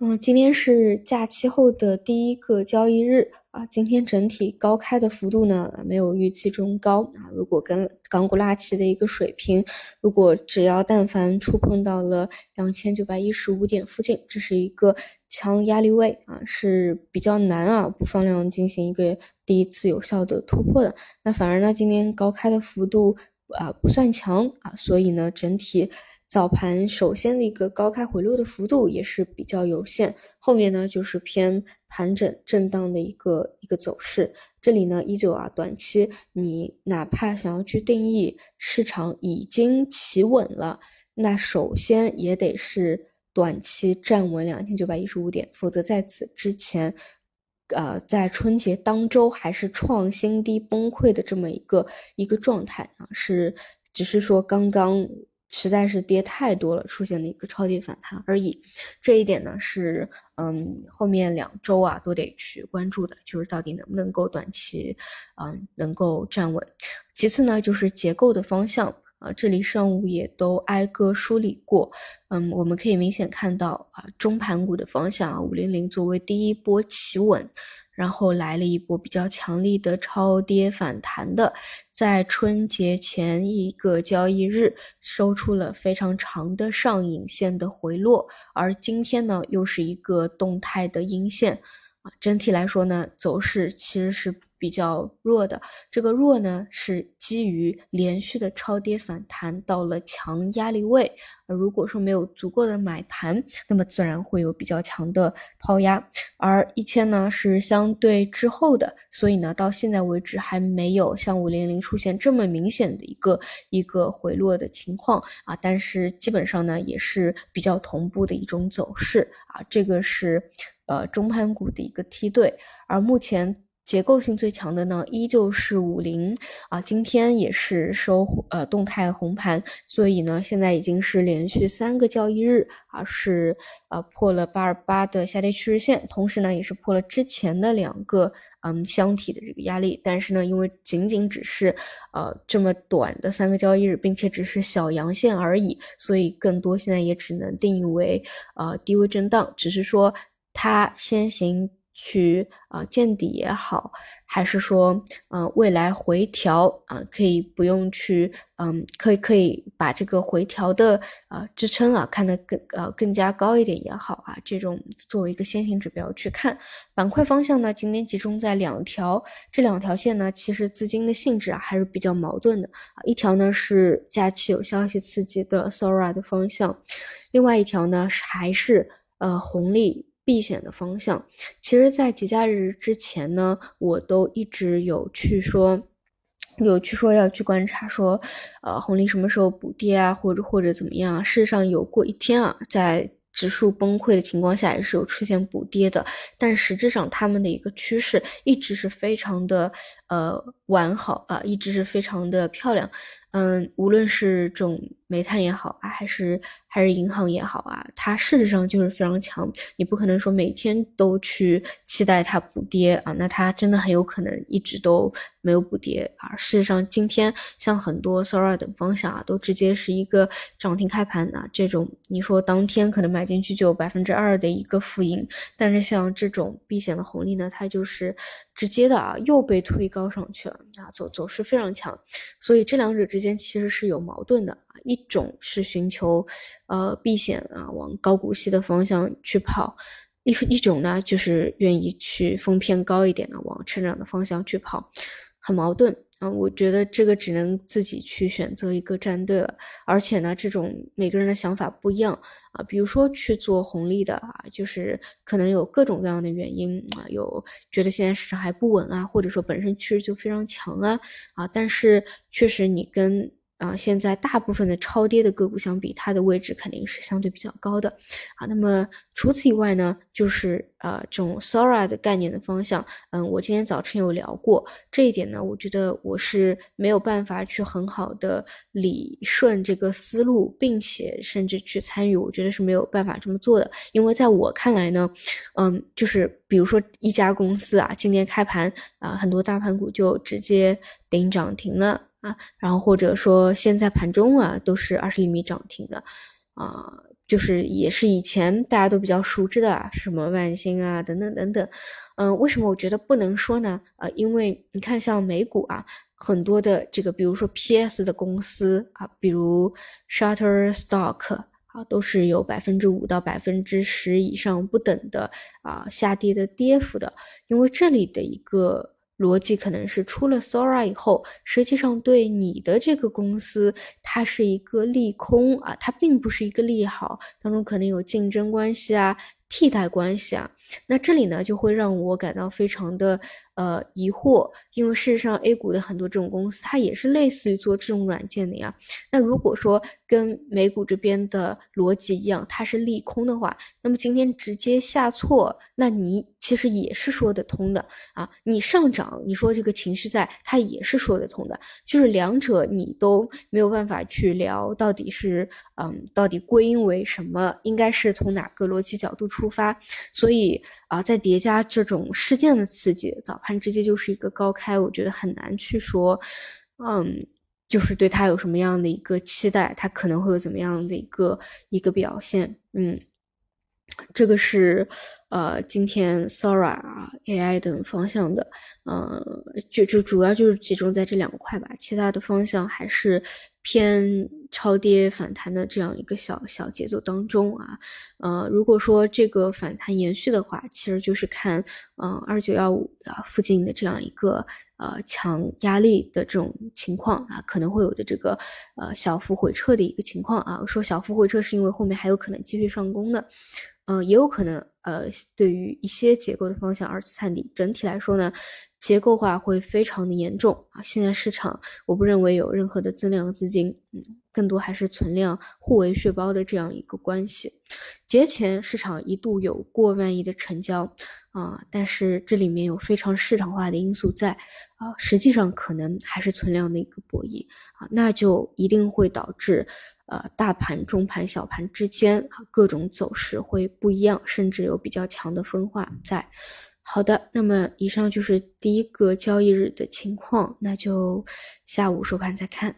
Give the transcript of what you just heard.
嗯，今天是假期后的第一个交易日啊。今天整体高开的幅度呢，没有预期中高啊。如果跟港股拉齐的一个水平，如果只要但凡触碰到了两千九百一十五点附近，这是一个强压力位啊，是比较难啊，不放量进行一个第一次有效的突破的。那反而呢，今天高开的幅度啊不算强啊，所以呢，整体。早盘首先的一个高开回落的幅度也是比较有限，后面呢就是偏盘整震荡的一个一个走势。这里呢依旧啊，短期你哪怕想要去定义市场已经企稳了，那首先也得是短期站稳两千九百一十五点，否则在此之前，呃，在春节当周还是创新低崩溃的这么一个一个状态啊，是只是说刚刚。实在是跌太多了，出现的一个超跌反弹而已。这一点呢是，嗯，后面两周啊都得去关注的，就是到底能不能够短期，嗯，能够站稳。其次呢就是结构的方向啊，这里上午也都挨个梳理过。嗯，我们可以明显看到啊，中盘股的方向啊，五零零作为第一波企稳。然后来了一波比较强力的超跌反弹的，在春节前一个交易日收出了非常长的上影线的回落，而今天呢又是一个动态的阴线。啊整体来说呢，走势其实是比较弱的。这个弱呢，是基于连续的超跌反弹到了强压力位。如果说没有足够的买盘，那么自然会有比较强的抛压。而一千呢是相对滞后的，所以呢到现在为止还没有像五零零出现这么明显的一个一个回落的情况啊。但是基本上呢也是比较同步的一种走势啊。这个是。呃，中盘股的一个梯队，而目前结构性最强的呢，依旧是五零啊，今天也是收呃动态红盘，所以呢，现在已经是连续三个交易日啊，是呃破了八二八的下跌趋势线，同时呢，也是破了之前的两个嗯箱体的这个压力，但是呢，因为仅仅只是呃这么短的三个交易日，并且只是小阳线而已，所以更多现在也只能定义为呃低位震荡，只是说。它先行去啊见底也好，还是说嗯未来回调啊可以不用去嗯可以可以把这个回调的啊支撑啊看得更呃更加高一点也好啊，这种作为一个先行指标去看板块方向呢，今天集中在两条，这两条线呢其实资金的性质啊还是比较矛盾的啊，一条呢是假期有消息刺激的 Sora 的方向，另外一条呢还是呃红利。避险的方向，其实，在节假日之前呢，我都一直有去说，有去说要去观察，说，呃，红利什么时候补跌啊，或者或者怎么样啊？事实上，有过一天啊，在指数崩溃的情况下，也是有出现补跌的，但实质上，他们的一个趋势一直是非常的，呃，完好啊，一直是非常的漂亮。嗯，无论是这种煤炭也好啊，还是还是银行也好啊，它事实上就是非常强。你不可能说每天都去期待它补跌啊，那它真的很有可能一直都没有补跌啊。事实上，今天像很多 Sora 等方向啊，都直接是一个涨停开盘啊。这种你说当天可能买进去就有百分之二的一个负盈，但是像这种避险的红利呢，它就是直接的啊，又被推高高上去了啊，走走势非常强。所以这两者之。间其实是有矛盾的啊，一种是寻求呃避险啊，往高股息的方向去跑；一一种呢就是愿意去风偏高一点的，往成长的方向去跑，很矛盾嗯。我觉得这个只能自己去选择一个战队了，而且呢，这种每个人的想法不一样啊。比如说去做红利的啊，就是可能有各种各样的原因啊，有觉得现在市场还不稳啊，或者说本身趋势就非常强啊啊，但是确实你跟啊，现在大部分的超跌的个股相比，它的位置肯定是相对比较高的啊。那么除此以外呢，就是呃这种 Sora 的概念的方向，嗯，我今天早晨有聊过这一点呢。我觉得我是没有办法去很好的理顺这个思路，并且甚至去参与，我觉得是没有办法这么做的。因为在我看来呢，嗯，就是比如说一家公司啊，今天开盘啊，很多大盘股就直接顶涨停了。啊，然后或者说现在盘中啊都是二十厘米涨停的，啊，就是也是以前大家都比较熟知的啊，什么万兴啊等等等等。嗯，为什么我觉得不能说呢？呃，因为你看像美股啊，很多的这个，比如说 PS 的公司啊，比如 Shutterstock 啊，都是有百分之五到百分之十以上不等的啊下跌的跌幅的，因为这里的一个。逻辑可能是出了 Sora 以后，实际上对你的这个公司，它是一个利空啊，它并不是一个利好，当中可能有竞争关系啊。替代关系啊，那这里呢就会让我感到非常的呃疑惑，因为事实上 A 股的很多这种公司，它也是类似于做这种软件的呀。那如果说跟美股这边的逻辑一样，它是利空的话，那么今天直接下挫，那你其实也是说得通的啊。你上涨，你说这个情绪在，它也是说得通的，就是两者你都没有办法去聊到底是嗯，到底归因为什么，应该是从哪个逻辑角度出。发，所以啊，在叠加这种事件的刺激，早盘直接就是一个高开，我觉得很难去说，嗯，就是对它有什么样的一个期待，它可能会有怎么样的一个一个表现，嗯，这个是呃，今天 Sora 啊 AI 等方向的，嗯，就就主要就是集中在这两块吧，其他的方向还是。偏超跌反弹的这样一个小小节奏当中啊，呃，如果说这个反弹延续的话，其实就是看，嗯，二九幺五啊附近的这样一个呃强压力的这种情况啊，可能会有的这个呃小幅回撤的一个情况啊。我说小幅回撤是因为后面还有可能继续上攻的，嗯，也有可能呃对于一些结构的方向二次探底。整体来说呢。结构化会非常的严重啊！现在市场我不认为有任何的增量资金，嗯，更多还是存量互为血包的这样一个关系。节前市场一度有过万亿的成交啊，但是这里面有非常市场化的因素在啊，实际上可能还是存量的一个博弈啊，那就一定会导致呃大盘、中盘、小盘之间各种走势会不一样，甚至有比较强的分化在。好的，那么以上就是第一个交易日的情况，那就下午收盘再看。